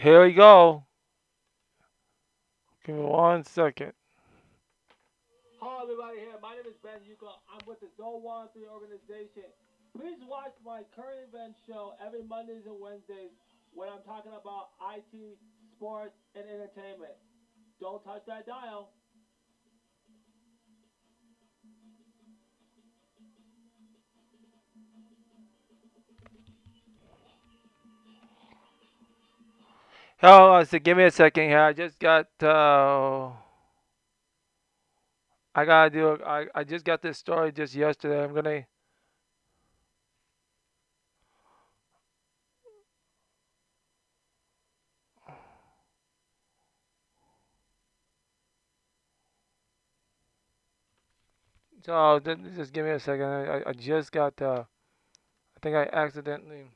Here we go. Give me one second. Hello, everybody here. My name is Ben Yuko. I'm with the Zone 103 organization. Please watch my current event show every Mondays and Wednesdays when I'm talking about IT, sports, and entertainment. Don't touch that dial. Oh, I said, give me a second here. I just got. Uh, I gotta do. I I just got this story just yesterday. I'm gonna. So just give me a second. I I just got. Uh, I think I accidentally.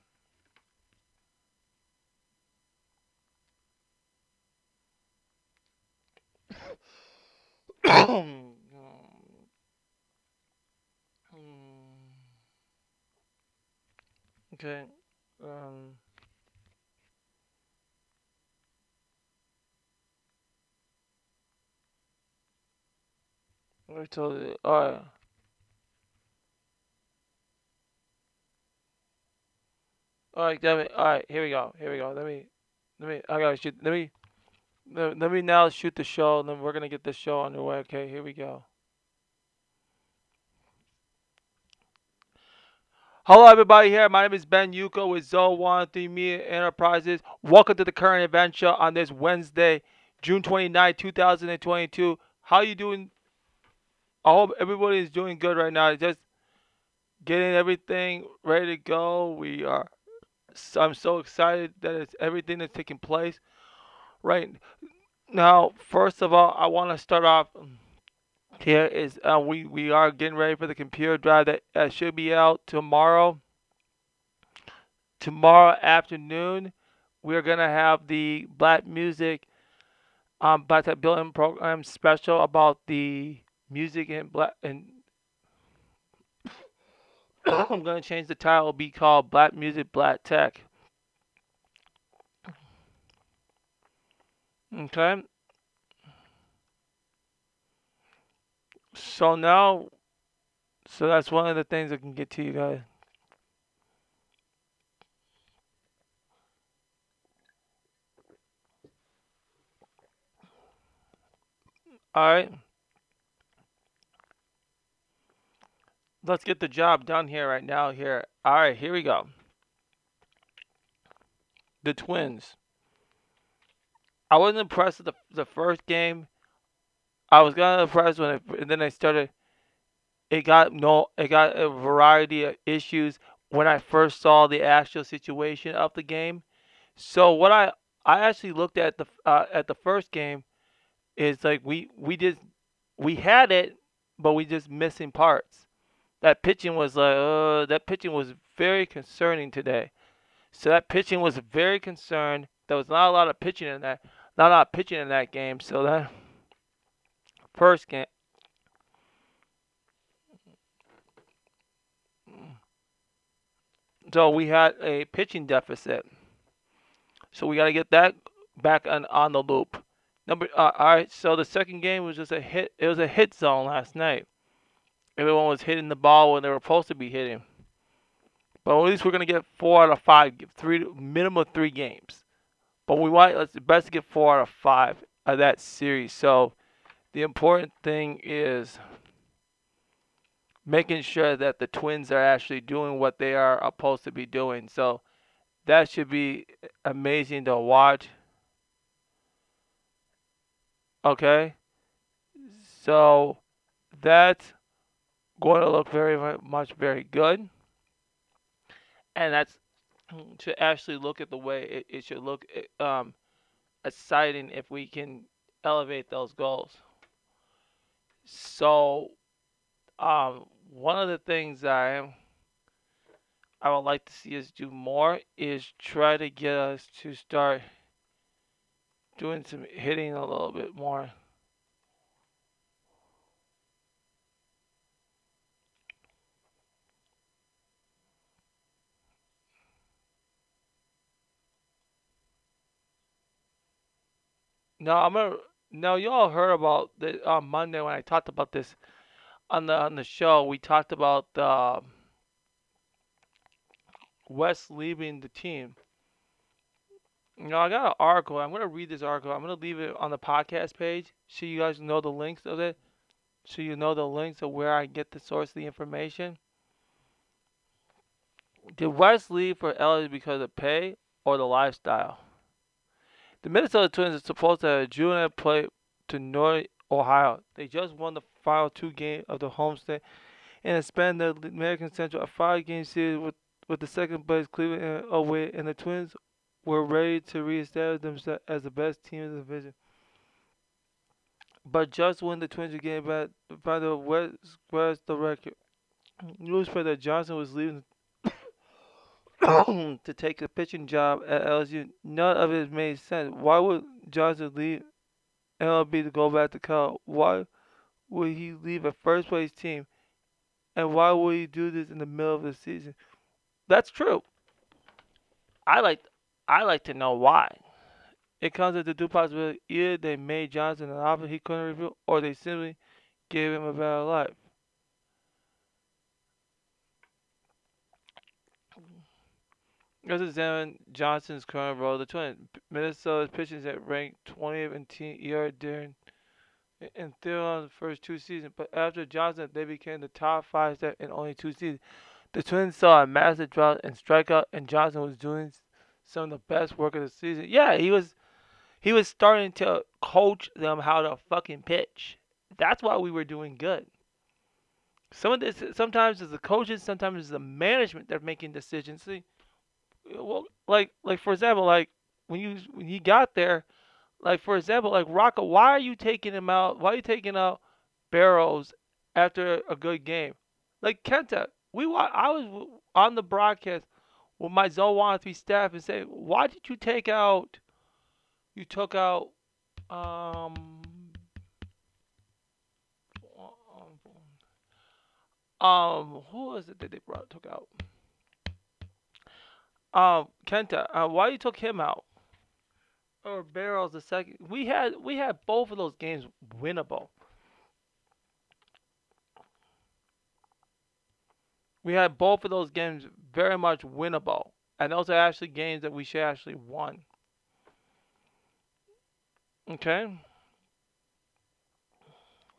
Okay. Um. I told you. All right. All right. Damn it. All right. Here we go. Here we go. Let me. Let me. I gotta shoot. Let me. Let, me now shoot the show. And then we're gonna get this show underway. Okay. Here we go. Hello, everybody. Here, my name is Ben Yuko with Zoe One Three Media Enterprises. Welcome to the current adventure on this Wednesday, June 29, 2022. How you doing? I hope everybody is doing good right now. Just getting everything ready to go. We are. I'm so excited that it's everything that's taking place right now. First of all, I want to start off here is uh, we we are getting ready for the computer drive that uh, should be out tomorrow. Tomorrow afternoon, we're gonna have the Black Music um Black Tech Building Program special about the music in black and I'm gonna change the title. Be called Black Music Black Tech. Okay. So now, so that's one of the things I can get to you guys. All right. Let's get the job done here right now. Here. All right. Here we go. The Twins. I wasn't impressed with the the first game. I was kind of impressed when it, and then I started. It got no. It got a variety of issues when I first saw the actual situation of the game. So what I I actually looked at the uh, at the first game is like we we just we had it, but we just missing parts. That pitching was like uh, that pitching was very concerning today. So that pitching was very concerned. There was not a lot of pitching in that, not of pitching in that game. So that first game, so we had a pitching deficit. So we got to get that back on on the loop. Number uh, all right. So the second game was just a hit. It was a hit zone last night. Everyone was hitting the ball when they were supposed to be hitting. But at least we're gonna get four out of five, three minimum of three games. But we want let's best to get four out of five of that series. So the important thing is making sure that the Twins are actually doing what they are supposed to be doing. So that should be amazing to watch. Okay, so that's going to look very much very good, and that's to actually look at the way it, it should look eh, um, exciting if we can elevate those goals. So um, one of the things I I would like to see us do more is try to get us to start doing some hitting a little bit more. No, I'm gonna. No, you all heard about the on Monday when I talked about this on the on the show. We talked about uh, Wes leaving the team. Know, I got an article. I'm gonna read this article. I'm gonna leave it on the podcast page so you guys know the links of it. So you know the links of where I get the source of the information. Did Wes leave for LA because of pay or the lifestyle? The Minnesota Twins are supposed to have a junior play to North Ohio. They just won the final two games of the homestand and expanded the American Central a five-game series with, with the second place Cleveland away, and the Twins were ready to reestablish themselves as the best team in the division. But just when the Twins were getting back by the West, West the record, news spread that Johnson was leaving Oh. to take a pitching job at LSU. None of it made sense. Why would Johnson leave MLB to go back to Cal? Why would he leave a first place team? And why would he do this in the middle of the season? That's true. I like I like to know why. It comes the two possibilities. Either they made Johnson an offer he couldn't refuse, or they simply gave him a better life. Let's examine Johnson's current role. The Twins, Minnesota's pitchers that ranked 20th in team ERA during and still on the first two seasons, but after Johnson, they became the top five step in only two seasons. The Twins saw a massive drop in strikeout, and Johnson was doing some of the best work of the season. Yeah, he was he was starting to coach them how to fucking pitch. That's why we were doing good. Some of this sometimes it's the coaches, sometimes it's the management that are making decisions. See, well, like like for example, like when you when he got there, like for example, like Rocco, why are you taking him out? Why are you taking out Barrows after a good game? Like Kenta, we I was on the broadcast with my Zone 103 staff and say, why did you take out? You took out um um who was it that they brought took out? Um Kenta, uh, why you took him out? Or Barrels the second? We had we had both of those games winnable. We had both of those games very much winnable. And those are actually games that we should actually won. Okay?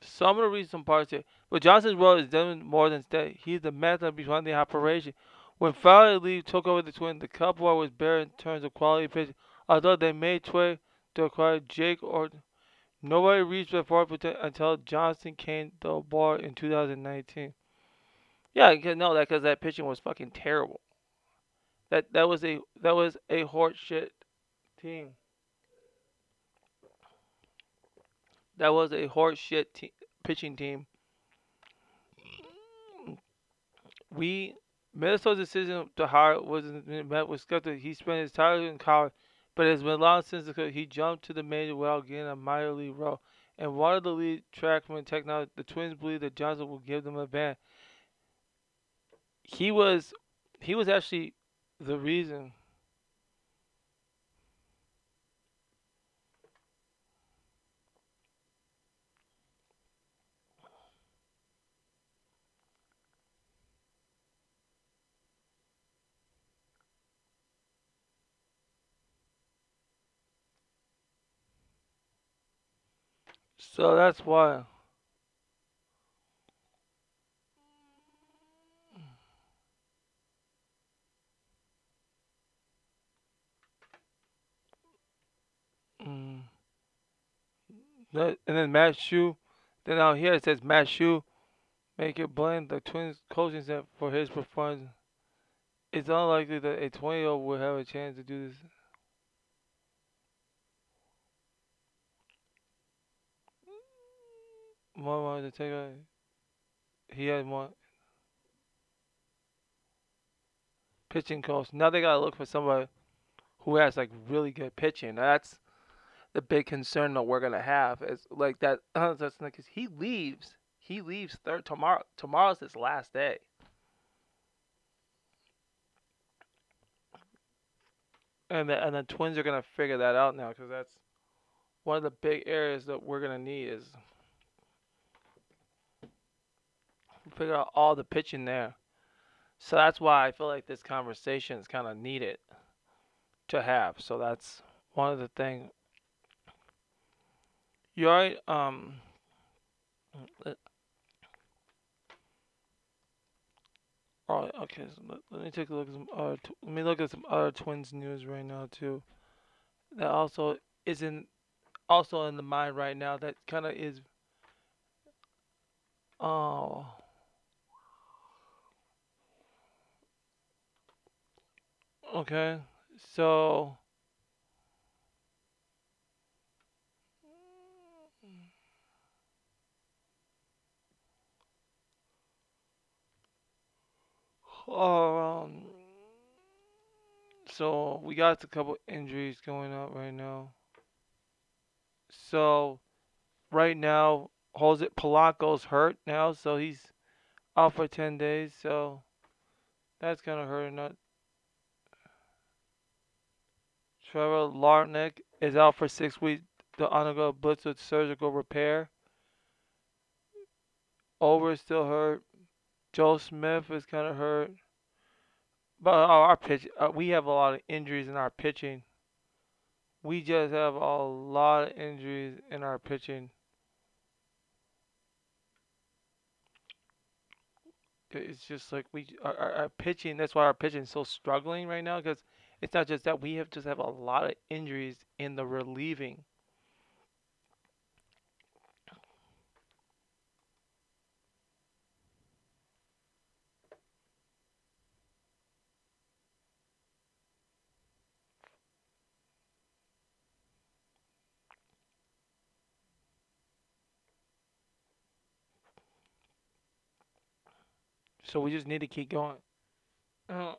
So I'm going to read some parts here. But Johnson's role is done more than steady. He's the method behind the operation. When Falvey took over the twin, the war was bare in terms of quality pitching. Although they made trade to acquire Jake Orton. nobody reached their full until Johnson came to board in 2019. Yeah, I know that because that pitching was fucking terrible. That that was a that was a horse shit team. That was a horse shit te- pitching team. We Minnesota's decision to hire was met with skepticism. He spent his time in college, but it has been long since he jumped to the major without getting a minor league role. And one of the lead trackman technology, the Twins believe that Johnson will give them a ban. He was, he was actually the reason So that's why. Mm. And then Matt Shue. Then out here it says Matt Shue make it blend the Twins coaching staff for his performance. It's unlikely that a 20 year old will have a chance to do this. More wanted to take a. He had more pitching coach. Now they gotta look for somebody who has like really good pitching. That's the big concern that we're gonna have is like that. That's because he leaves. He leaves third tomorrow. Tomorrow's his last day. And the, and the Twins are gonna figure that out now because that's one of the big areas that we're gonna need is figure out all the pitching there. So that's why I feel like this conversation is kind of needed to have. So that's one of the things. You're. Um. let- All right. Okay. So let, let me take a look at some other. Tw- let me look at some other Twins news right now too. That also is in also in the mind right now. That kind of is. Oh. Okay. So. Um. So we got a couple injuries going on right now. So right now, holds it Polanco's hurt now, so he's out for ten days. So that's gonna hurt. Not Trevor Larnach is out for six weeks to undergo with surgical repair. Ober is still hurt. Joe Smith is kind of hurt. But our pitch, uh, we have a lot of injuries in our pitching. We just have a lot of injuries in our pitching. It's just like we our, our pitching. That's why our pitching is so struggling right now. Because it's not just that we have just have a lot of injuries in the relieving. So we just need to keep going. Uh,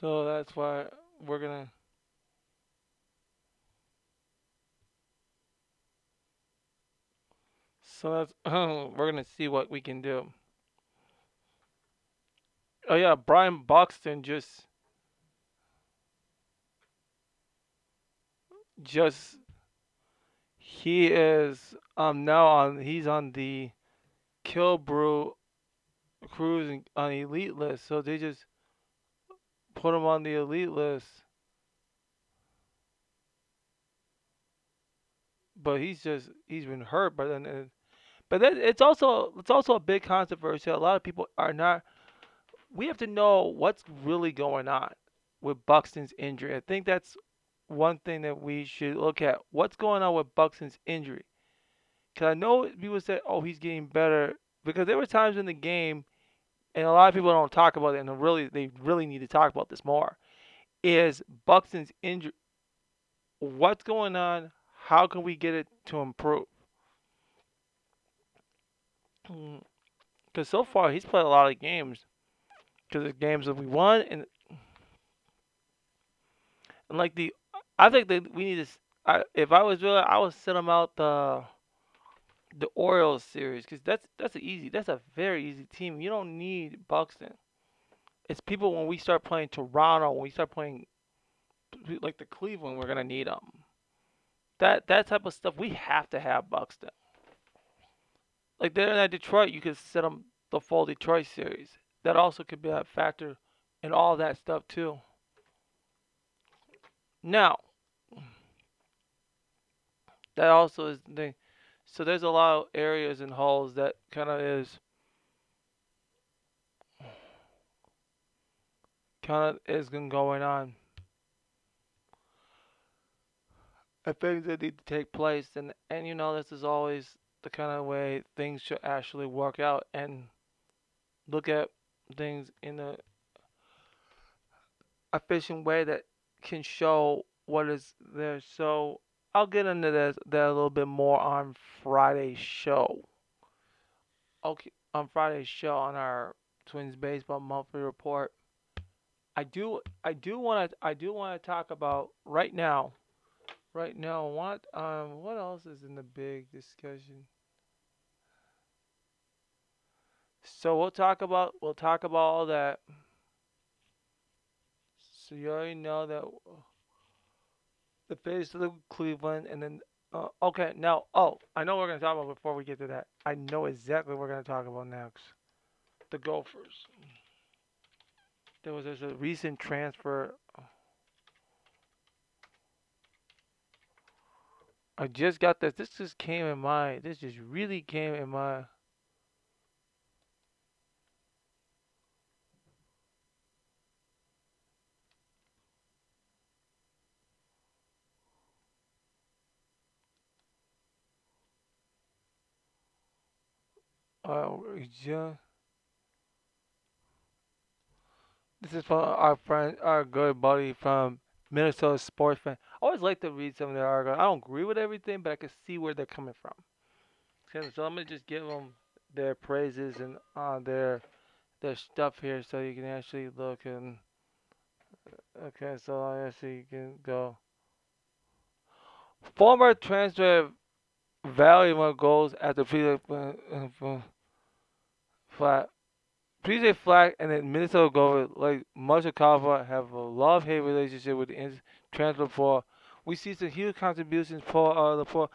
so that's why we're gonna. So that's we're gonna see what we can do. Oh yeah, Byron Buxton just just he is um now on he's on the Kill Brew cruising on elite list. So they just put him on the elite list. But he's just he's been hurt. But then but then it's also it's also a big controversy. A lot of people are not. We have to know what's really going on with Buxton's injury. I think that's one thing that we should look at. What's going on with Buxton's injury? Because I know people say, "Oh, he's getting better," because there were times in the game, and a lot of people don't talk about it, and really they really need to talk about this more. Is Buxton's injury? What's going on? How can we get it to improve? Mm, because so far he's played a lot of games. Because the games that we won and and like the, I think that we need to. I, if I was really, I would sit him out the the Orioles series because that's that's a easy. That's a very easy team. You don't need Buxton. It's people when we start playing Toronto, when we start playing like the Cleveland, we're gonna need them. That that type of stuff we have to have Buxton. Like they're in Detroit, you could set them the full Detroit series. That also could be a factor in all that stuff too. Now, that also is the thing. So there's a lot of areas and holes that kind of is kind of is going on. And things that need to take place, and and you know this is always the kind of way things should actually work out, and look at things in a efficient way that can show what is there. So I'll get into that, that a little bit more on Friday's show. Okay, on Friday's show on our Twins baseball monthly report. I do I do want to I do want to talk about right now. Right now, what um what else is in the big discussion? So we'll talk about we'll talk about all that. So you already know that the face of the Cleveland, and then uh, okay now oh I know we're gonna talk about before we get to that. I know exactly what we're gonna talk about next. The Gophers. There was there's a recent transfer. I just got this. This just came in my. This just really came in my. Uh, This is from our friend, our good buddy from Minnesota sports fan. I always like to read some of their articles. I don't agree with everything, but I can see where they're coming from. So I'm gonna just give them their praises and uh, their their stuff here, so you can actually look and. Okay, so I actually you can go. Former transfer more goals after PJ Flat. PJ Fleck and then Minnesota Gophers, like Marshall have a love-hate relationship with the transfer portal. We see some huge contributions for uh, the portal.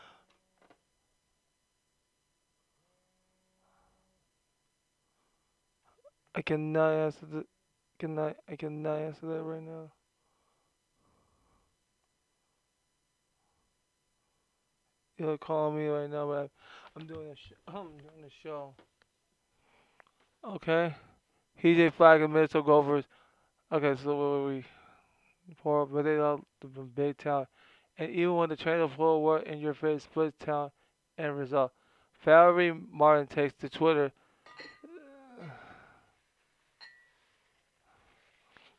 I cannot answer the. Cannot I cannot answer that right now. You're calling me right now, but I'm doing a sh- I'm doing a show. Okay. PJ Fleck and Minnesota Gophers. Okay, so what were we? For but they love the big talent. And even when the trainer floor were in your face, split talent and result. Valerie Martin takes to Twitter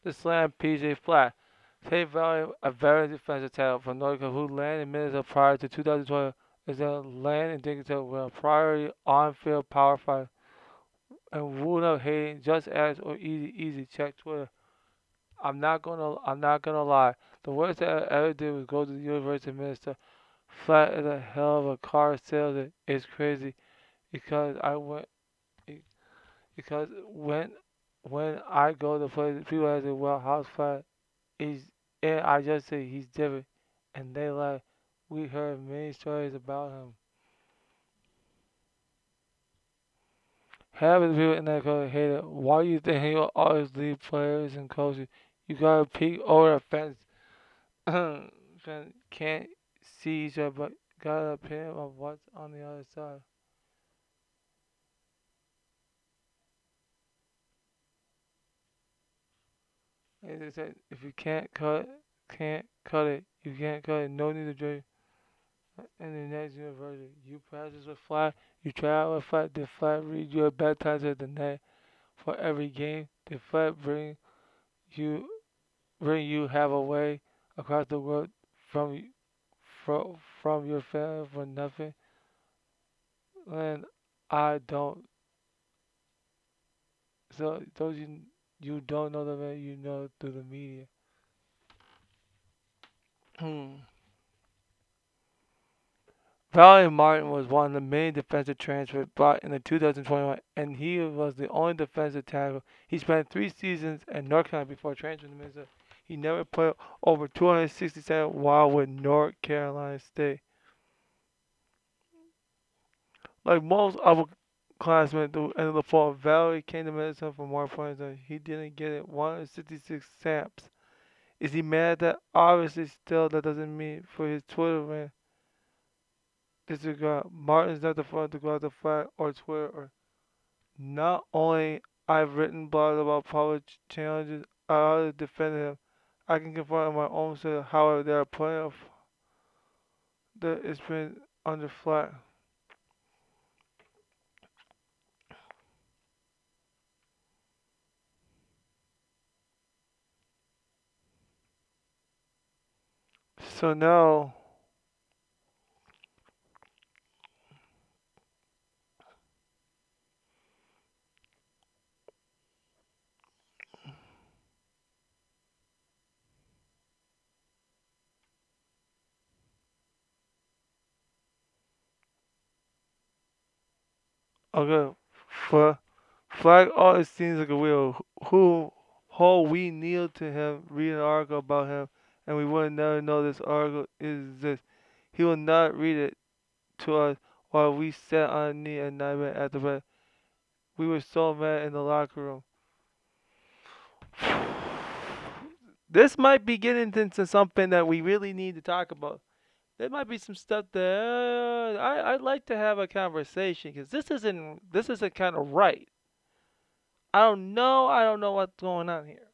to slam PJ Fleck. Tate Valley, a veteran defensive tackle from North Dakota who landed in Minnesota prior to 2012, is a land indicative with a priority on-field power fight and wound up hating just as or easy easy. Check Twitter. I'm not gonna I'm not gonna lie. The worst that I ever did was go to the University of Minnesota. Flat is a hell of a car salesman. It's crazy because I went because when when I go to places, people ask me, "Well, how's Flat?" He's and I just say he's different, and they like we heard many stories about him. Of the people in that coach hate it. Why you think he'll always leave players and coaches? You gotta peek over the fence. Fence can't see each other, but got an opinion of what's on the other side. As I said, if you can't cut, can't cut it. You can't cut it. No need to drink. In the next university, you practice with flat. You try out with flat. The flat read you a baptizer at the net for every game. The flat bring you, bring you have a way across the world from from from your family for nothing. And I don't. So those you you don't know the man you know through the media. Hmm. Valley Martin was one of the main defensive transfers brought in the 2021, and he was the only defensive tackle. He spent three seasons at North Carolina before transferring to Minnesota. He never played over 267 while with North Carolina State. Like most upperclassmen at the end of the fall, Valley came to Minnesota for more points than he didn't get it. 166 snaps. Is he mad at that? Obviously, still, that doesn't mean for his Twitter rant. Disregard. Martin's not the front to go out the flat or Twitter or not only I've written blogs about public challenges, I always defended him. I can confirm in my own set, however, there are plenty of that it's been under flat. So now Okay. For flag all it seems like a wheel. Who how we kneel to him, read an article about him, and we would never know this article is this. He will not read it to us while we sat on a knee and nightmare at the bed. We were so mad in the locker room. This might be getting into something that we really need to talk about. There might be some stuff uh, I I'd like to have a conversation because this isn't this isn't kind of right. I don't know. I don't know what's going on here.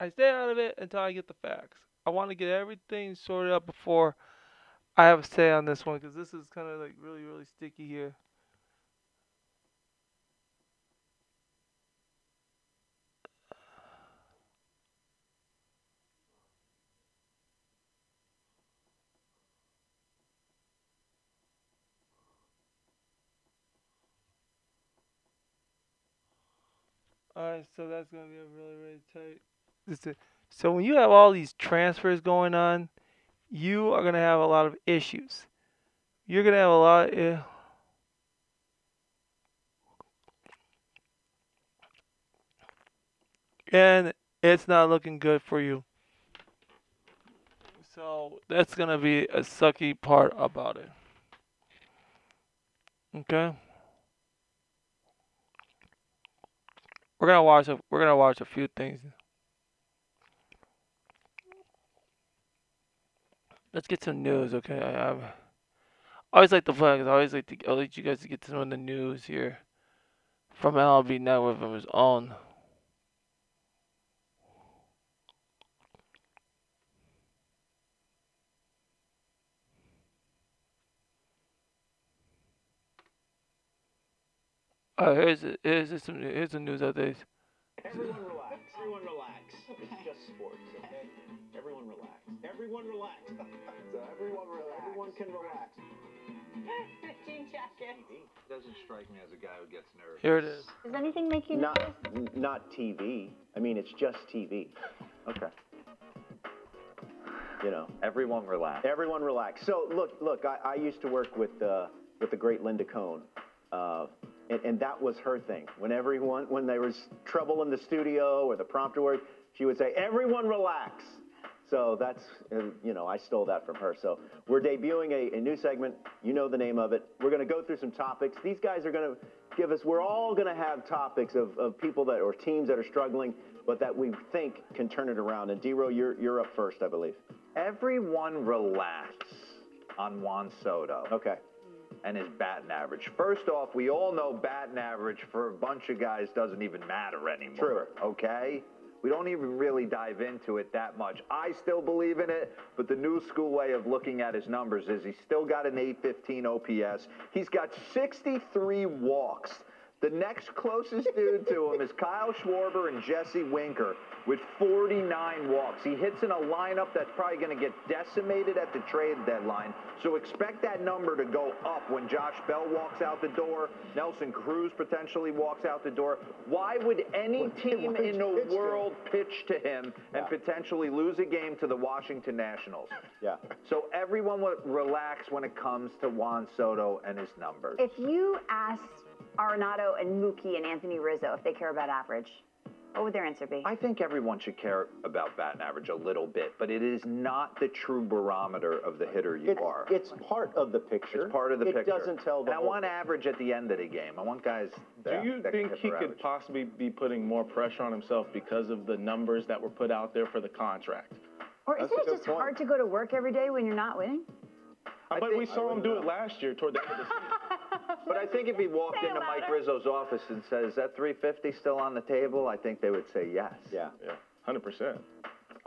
I stay out of it until I get the facts. I want to get everything sorted out before I have a say on this one because this is kind of like really really sticky here. All right, so that's gonna be a really really tight. So when you have all these transfers going on, you are gonna have a lot of issues. You're gonna have a lot. Of, and it's not looking good for you. So that's gonna be a sucky part about it. Okay. We're gonna watch a we're gonna watch a few things. Let's get some news, okay? I, I'm, always like the flags. I always like to I like you guys to get some of the news here from MLB Network of his own. Uh, here's here's some here's some news updates. Everyone relax. Everyone relax. It's just sports, okay? Everyone relax. Everyone relax. so everyone relax. Everyone can relax. Jean jacket. Doesn't strike me as a guy who gets nervous. Here it is. Does anything make you Not, nervous? not TV. I mean, it's just TV. Okay. You know, Everyone relax. everyone relax. So look, look. I, I used to work with uh, with the great Linda Cohn, uh, and, and that was her thing. When everyone, when there was trouble in the studio or the prompter work, she would say, "Everyone relax." So that's, you know, I stole that from her. So we're debuting a, a new segment. You know the name of it. We're going to go through some topics. These guys are going to give us, we're all going to have topics of, of people that, or teams that are struggling, but that we think can turn it around. And Dero, you're, you're up first, I believe. Everyone relax on Juan Soto Okay. And his batting average. First off, we all know batting average for a bunch of guys doesn't even matter anymore. True. Okay? We don't even really dive into it that much. I still believe in it, but the new school way of looking at his numbers is he's still got an 815 OPS. He's got 63 walks. The next closest dude to him is Kyle Schwarber and Jesse Winker with 49 walks. He hits in a lineup that's probably going to get decimated at the trade deadline. So expect that number to go up when Josh Bell walks out the door, Nelson Cruz potentially walks out the door. Why would any team in the world pitch to him and Yeah. potentially lose a game to the Washington Nationals? Yeah. So everyone would relax when it comes to Juan Soto and his numbers. If you asked Arenado and Mookie and Anthony Rizzo if they care about average, what would their answer be? I think everyone should care about batting average a little bit, but it is not the true barometer of the hitter you It's, are. it's part of the picture. It's part of the it picture. doesn't tell the And I whole want average at the end of the game. I want guys. Do you that think care he could average. possibly be putting more pressure on himself because of the numbers that were put out there for the contract? or That's isn't a it just point. hard to go to work every day when you're not winning? but think- we saw him do it last year toward the end of the season. But I think if he walked Say into louder. Mike Rizzo's office and says, "Is that 350 still on the table?" I think they would say yes. Yeah. Yeah, 100%.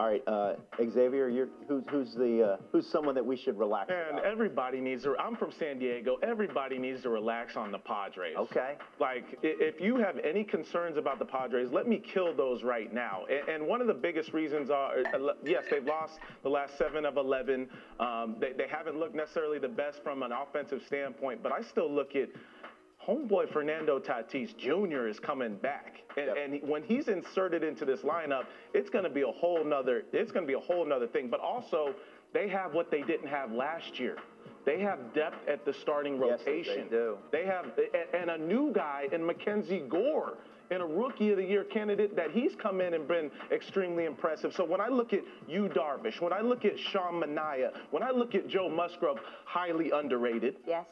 All right, uh, Xavier, you're, who's who's the uh, who's someone that we should relax And about? everybody needs to, I'm from San Diego, everybody needs to relax on the Padres. Okay. Like, if you have any concerns about the Padres, let me kill those right now. And, one of the biggest reasons are, uh, yes, they've lost the last seven of 11. Um, they, they haven't looked necessarily the best from an offensive standpoint, but I still look at homeboy Fernando Tatis Jr. is coming back. And, Yep. and he- when he's inserted into this lineup, it's going to be a whole nother, it's going to be a whole nother thing. But also, they have what they didn't have last year. They have depth at the starting rotation. Yes, they rotation. do. They have and a new guy in Mackenzie Gore. And a rookie of the year candidate that he's come in and been extremely impressive. So when I look at you, Darvish, when I look at Sean Manaea, when I look at Joe Musgrove, highly underrated. Yes.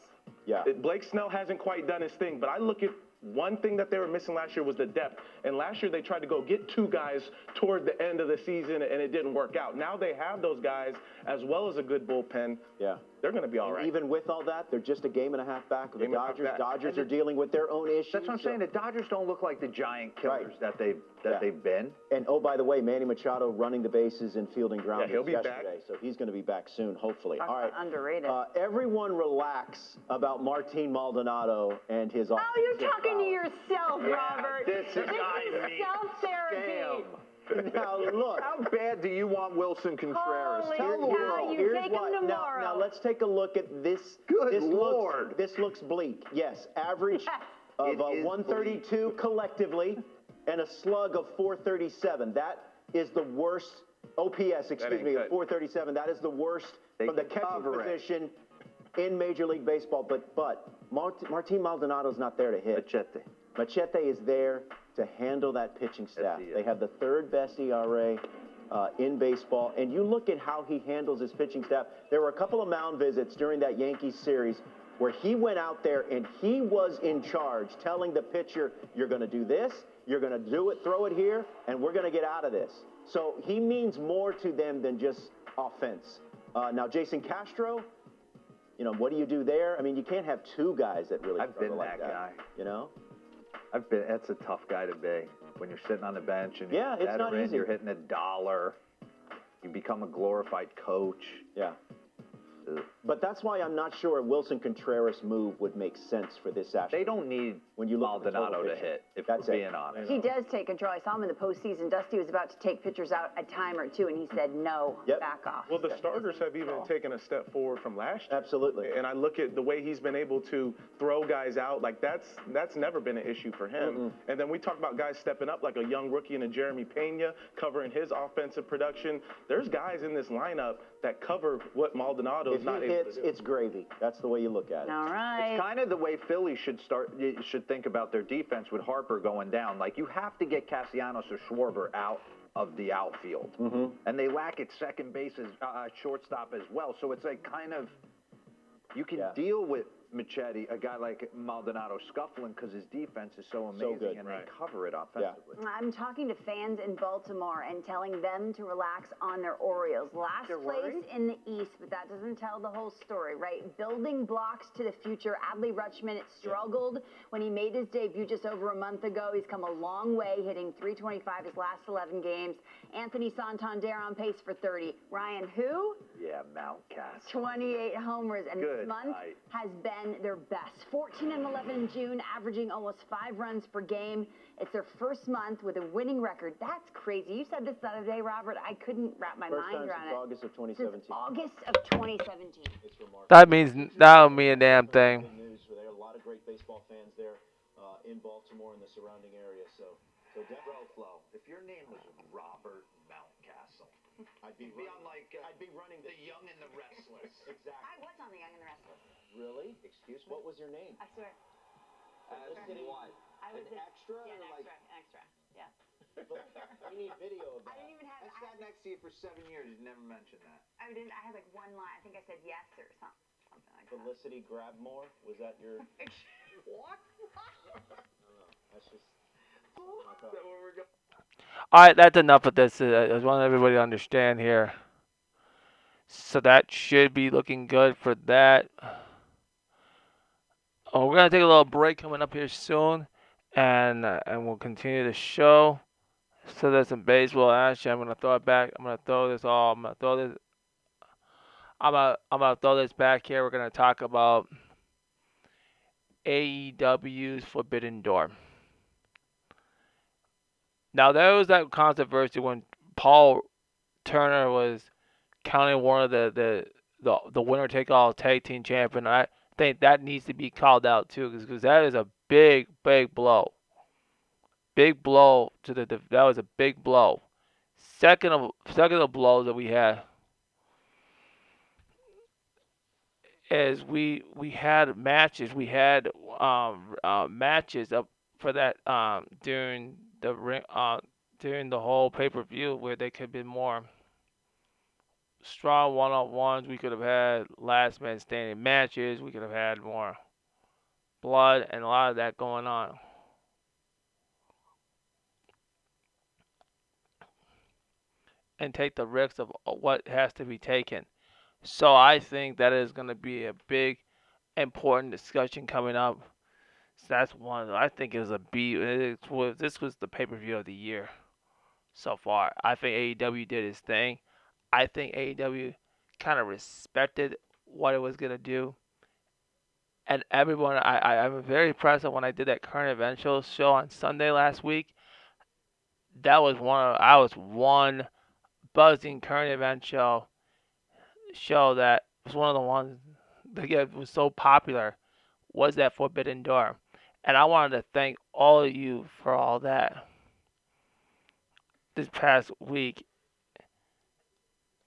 Yeah. It- Blake Snell hasn't quite done his thing, but I look at one thing that they were missing last year was the depth. And last year they tried to go get two guys toward the end of the season and it didn't work out. Now they have those guys as well as a good bullpen. Yeah. They're going to be all right. And. Even with all that, they're just a game and a half back of the Game and Dodgers. back. Dodgers And are dealing with their own issues. That's what I'm so- saying. The Dodgers don't look like the giant killers Right. that they that Yeah. they've been. And oh, by the way, Manny Machado running the bases and fielding grounders he'll be back. yesterday, so he's going to be back soon, hopefully. Talk All right. underrated. Uh, everyone relax about Martin Maldonado and his. oh, you're talking to yourself, Yeah, Robert. this is- I mean, self-therapy. Now look. How bad do you want Wilson Contreras? Holy Tell the world. you Here's take him what. Now, tomorrow. now let's take a look at this. Good this Lord. Looks, this looks bleak. Yes, average of uh, is 132 collectively, and a slug of 437. That is the worst. OPS, excuse ain't me, of 437. That is the worst They from the catching cover it. position in Major League Baseball. But but Mart- Martin Maldonado's not there to hit. Machete. Machete is there to handle that pitching staff. he. They have the third best ERA uh, in baseball, and you look at how he handles his pitching staff. There were a couple of mound visits during that Yankees series where he went out there and he was in charge, telling the pitcher, "You're going to do this, you're going to do it, throw it here, and we're going to get out of this." So he means more to them than just offense. Uh, now, Jason Castro. You know, what do you do there? I mean, you can't have two guys that really I've been like that that. guy. You know? I've been. That's a tough guy to be when you're sitting on the bench and Yeah, it's not easy. You're hitting a dollar. You become a glorified coach. Yeah. Ugh. But that's why I'm not sure a Wilson Contreras move would make sense for this Astros. They don't need When you look at the Maldonado to picture. hit. If That's we're it. being honest. He does take control. I saw him in the postseason. Dusty was about to take pitchers out a time or two, and he said, no, Yep. back off. Well, the starters have even taken a step forward from last year. Absolutely. And I look at the way he's been able to throw guys out, like that's that's never been an issue for him. And then we talk about guys stepping up, like a young rookie and a Jeremy Pena covering his offensive production. There's guys in this lineup that cover what Maldonado if is not able hits, to do. it's gravy. That's the way you look at it. All right. It's kind of the way Philly should start. Should think about their defense with Harper going down. Like you have to get Castellanos or Schwarber out of the outfield, Mm-hmm. and they lack at second base, as, uh, shortstop as well. So it's like kind of you can Yeah. deal with Machete, a guy like Maldonado scuffling because his defense is so amazing good. and Right. they cover it offensively. I'm talking to fans in Baltimore and telling them to relax on their Orioles. Last They're place worried? in the East, but that doesn't tell the whole story, right? Building blocks to the future. Adley Rutschman it struggled when he made his debut just over a month ago. He's come a long way, hitting 325 his last 11 games. Anthony Santander on pace for 30. Ryan, who? Yeah, Mountcastle. 28 homers, and this month night. has been their best. 14 and 11 in June, averaging almost five runs per game. It's their first month with a winning record. That's crazy. You said this the other day, Robert. I couldn't wrap my First mind time around since it. August of Since 2017. August of 2017. It's remarkable. That means that don't mean a damn thing. Good news for there. A lot of great baseball fans there uh, in Baltimore and the surrounding area. So, so definitely. Flo, if your name was Robert Mountcastle, I'd be, you'd be running, on like uh, I'd be running the Young and the Restless. exactly. I was on the Young and the Restless. Really? Excuse me. What was your name? I swear. Felicity what? I was An in- extra Yeah, or an like- extra, an extra. Yeah. we need video of I that. didn't even have. I I, sat next to you for seven years. You never mentioned that. I didn't. I had like one line. I think I said yes or something. Something like that. Felicity Grabmore. Was that your? What? That's just. All right, that's enough of this. Uh, I just want everybody to understand here. So that should be looking good for that. Oh, we're gonna take a little break coming up here soon, and uh, and we'll continue the show. So there's some baseball action. I'm gonna throw it back. I'm gonna throw this all. I'm gonna throw this. I'm gonna I'm gonna throw this back here. We're gonna talk about AEW's Forbidden Door. Now there was that controversy when Paul Turner was counting one of the the the, the winner take all tag team champion. I think that needs to be called out too, because that is a big big blow. Big blow to the that was a big blow. Second of second of blows that we had is we we had matches, we had um uh, matches up for that um during the ring uh during the whole pay per view where they could be more strong one on ones. We could have had last man standing matches. We could have had more blood and a lot of that going on. And take the risks of what has to be taken. So I think that is going to be a big, important discussion coming up. So that's one. I think it was a B. This was the pay per view of the year so far. I think AEW did its thing. I think AEW kind of respected what it was gonna do, and everyone. I, I I'm very impressed when I did that current event show show on Sunday last week. That was one. Of, I was one buzzing current event show show that was one of the ones that was so popular was that Forbidden Door. And I wanted to thank all of you for all that this past week.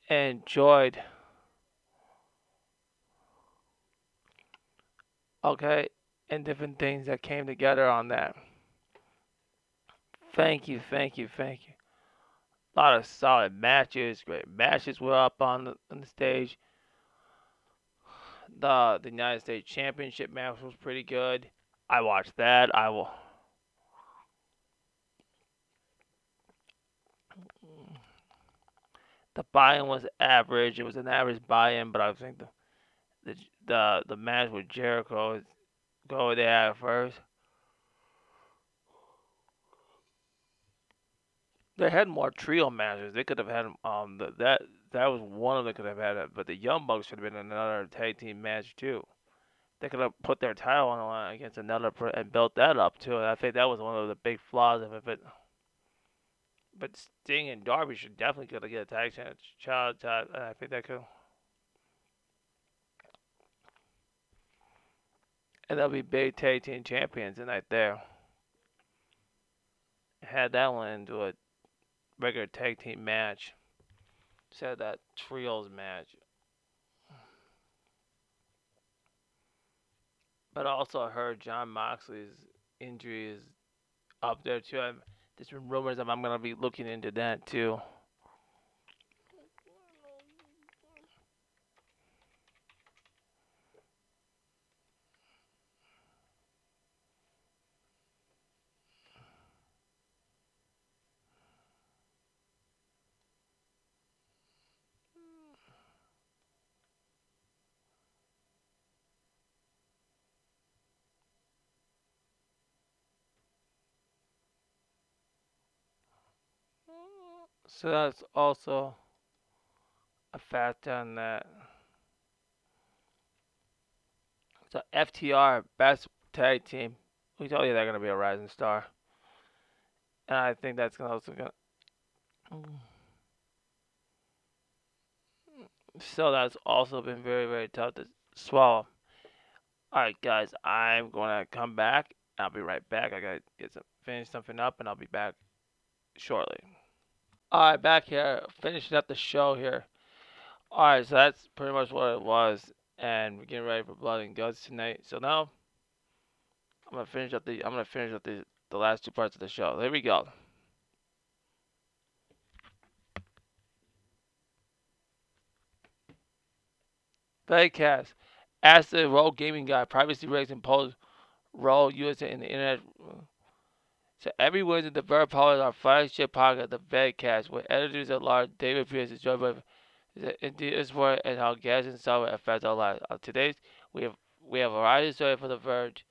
Enjoyed. Okay, and different things that came together on that. Thank you, thank you, thank you. A lot of solid matches, great matches were up on the, on the stage. The the United States Championship match was pretty good. I watched that. I will. The buy-in was average. It was an average buy-in, but I think the the the, the match with Jericho go there first. They had more trio matches. They could have had um the, that that was one of them could have had it, but the Young Bucks should have been another tag team match too. They could have put their title on the line against another and built that up too. And I think that was one of the big flaws of it. But but Sting and Darby should definitely could have get a tag. Child, child, uh, I think that could. And they'll be big tag team champions tonight there. Had that one into a regular tag team match. Said that trios match. But also I heard Jon Moxley's injury is up there too. I'm, there's been rumors of I'm gonna be looking into that too. So that's also a factor on that. So FTR, best tag team. We told you they're gonna be a rising star, and I think that's gonna also gonna. So that's also been very very tough to swallow. All right, guys, I'm gonna come back. I'll be right back. I gotta get some finish something up, and I'll be back shortly. Alright, back here, finishing up the show here. Alright, so that's pretty much what it was. And we're getting ready for Blood and Guts tonight. So now I'm gonna finish up the I'm gonna finish up the the last two parts of the show. There we go. Fedcast. Ask the Roll Gaming Guy, privacy regs impose Roll USA in the internet so every Wednesday, the Bird Power is our flagship podcast, the Vedcast, where editors at large David Pierce is joined by the sport and how gas and software affect our lives. Uh, today's we have we have a variety of stories for the Verge.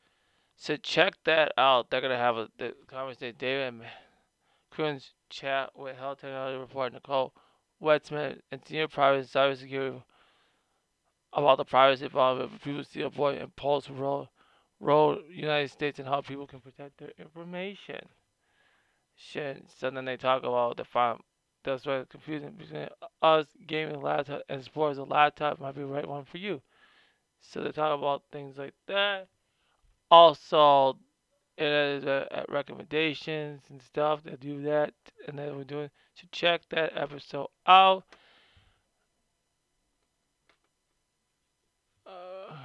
So check that out. They're gonna have a the conversation. David and Coons chat with health technology reporter Nicole Wetsman and senior private cybersecurity about the privacy problem of people see avoid impulse role role United States and how people can protect their information. Shit. So then they talk about the farm. That's why it's confusing between us gaming laptop and sports. A laptop might be the right one for you. So they talk about things like that. Also, it is uh, recommendations and stuff that do that, and that we're doing. So check that episode out. Uh,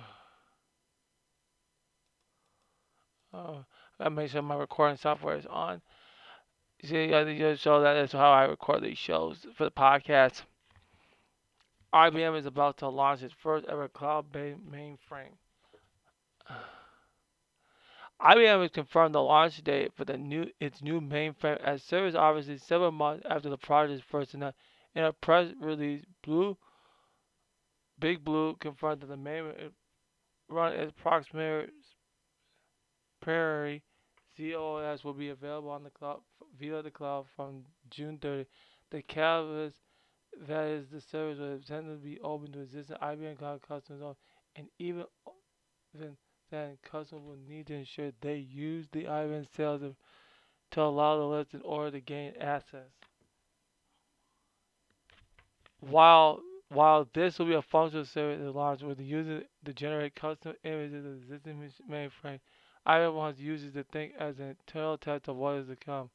Uh, I make sure my recording software is on. You See, I just show that is how I record these shows for the podcast. IBM is about to launch its first ever cloud-based mainframe. IBM has confirmed the launch date for the new its new mainframe as service obviously several months after the project first announced. In a press release, Blue Big Blue confirmed that the mainframe run its approximately Prairie ZOS will be available on the cloud via the cloud from June 30. The catalyst that is the service will intended to be open to existing IBM cloud customers and even then customers will need to ensure they use the IBM sales to allow the list in order to gain access. While while this will be a functional service that launch with the user to generate custom images of existing mainframe, IBM wants users to think as an internal test of what is to come.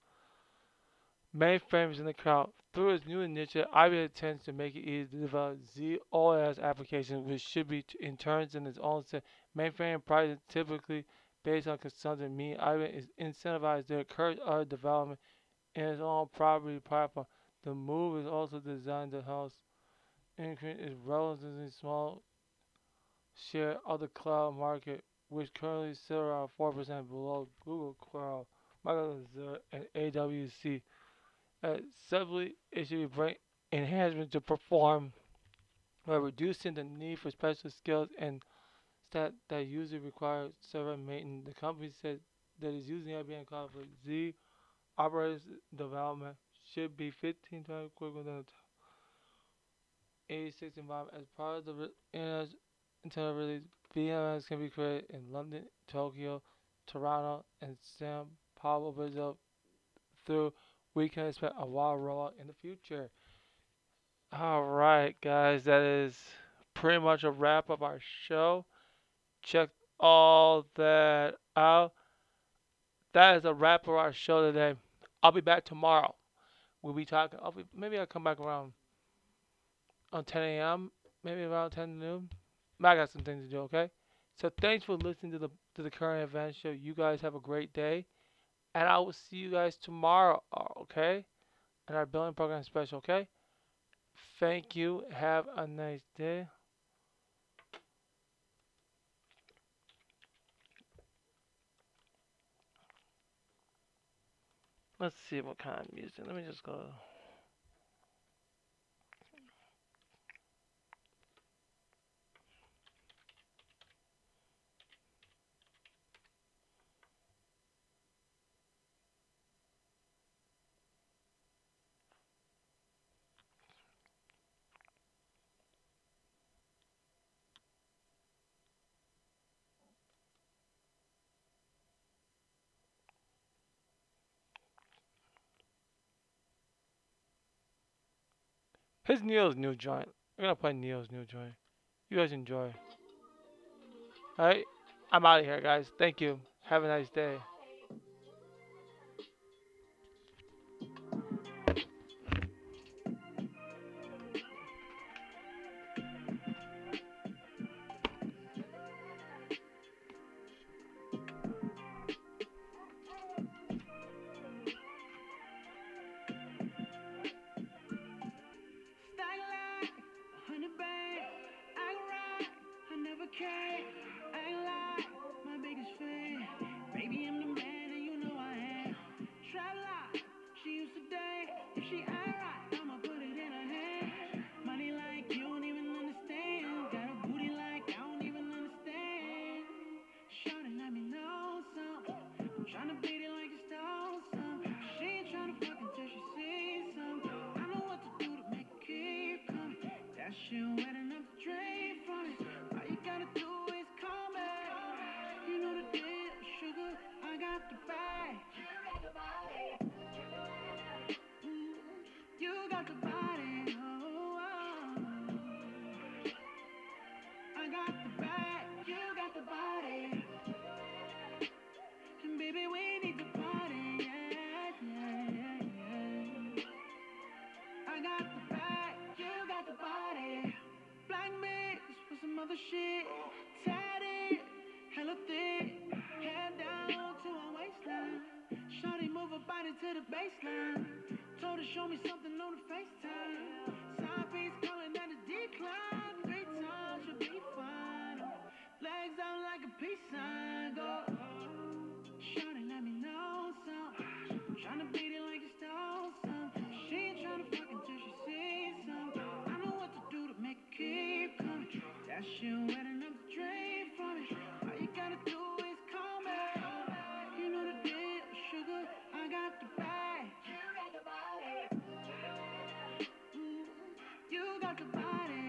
Mainframes in the cloud. Through its new initiative, IBM intends to make it easy to develop ZOS applications, which should be in turns in its own set. Mainframe pricing typically based on consumption mean IBM is incentivized to encourage other development in its own property platform. The move is also designed to help increase its relatively small share of the cloud market, which currently sit around 4% below Google Cloud, Microsoft and AWS. Uh, simply, it should bring enhancements to perform by reducing the need for special skills and that that usually require server maintenance. The company said that is using IBM Cloud for Z operators development should be 15 times quicker than the 86 environment. As part of the internal release, VMs can be created in London, Tokyo, Toronto, and Sao Paulo, Brazil. Through we can expect a wild rollout in the future. All right, guys, that is pretty much a wrap of our show. Check all that out. That is a wrap of our show today. I'll be back tomorrow. We'll be talking. I'll be, maybe I'll come back around on 10 a.m. Maybe around 10 noon. I got some things to do. Okay. So thanks for listening to the to the current event show. You guys have a great day, and I will see you guys tomorrow. Uh, okay, and our billing program special. Okay. Thank you. Have a nice day. Let's see what kind of music. Let me just go. Here's Neil's new joint. I'm gonna play Neil's new joint. You guys enjoy. Alright? I'm out of here, guys. Thank you. Have a nice day. the shit. tatted, hella thick. Hand down to my waistline. Shawty, move her body to the baseline. Told her show me something on the FaceTime. Side piece calling at the decline. Three times should be fine. Legs out like a peace sign. Go. shawty, let me know something. Tryna beat it like you stole something. That shit wet enough to from it. All you gotta do is. You know the deal, sugar. I got the bag. You got the body. Mm-hmm. You got the body.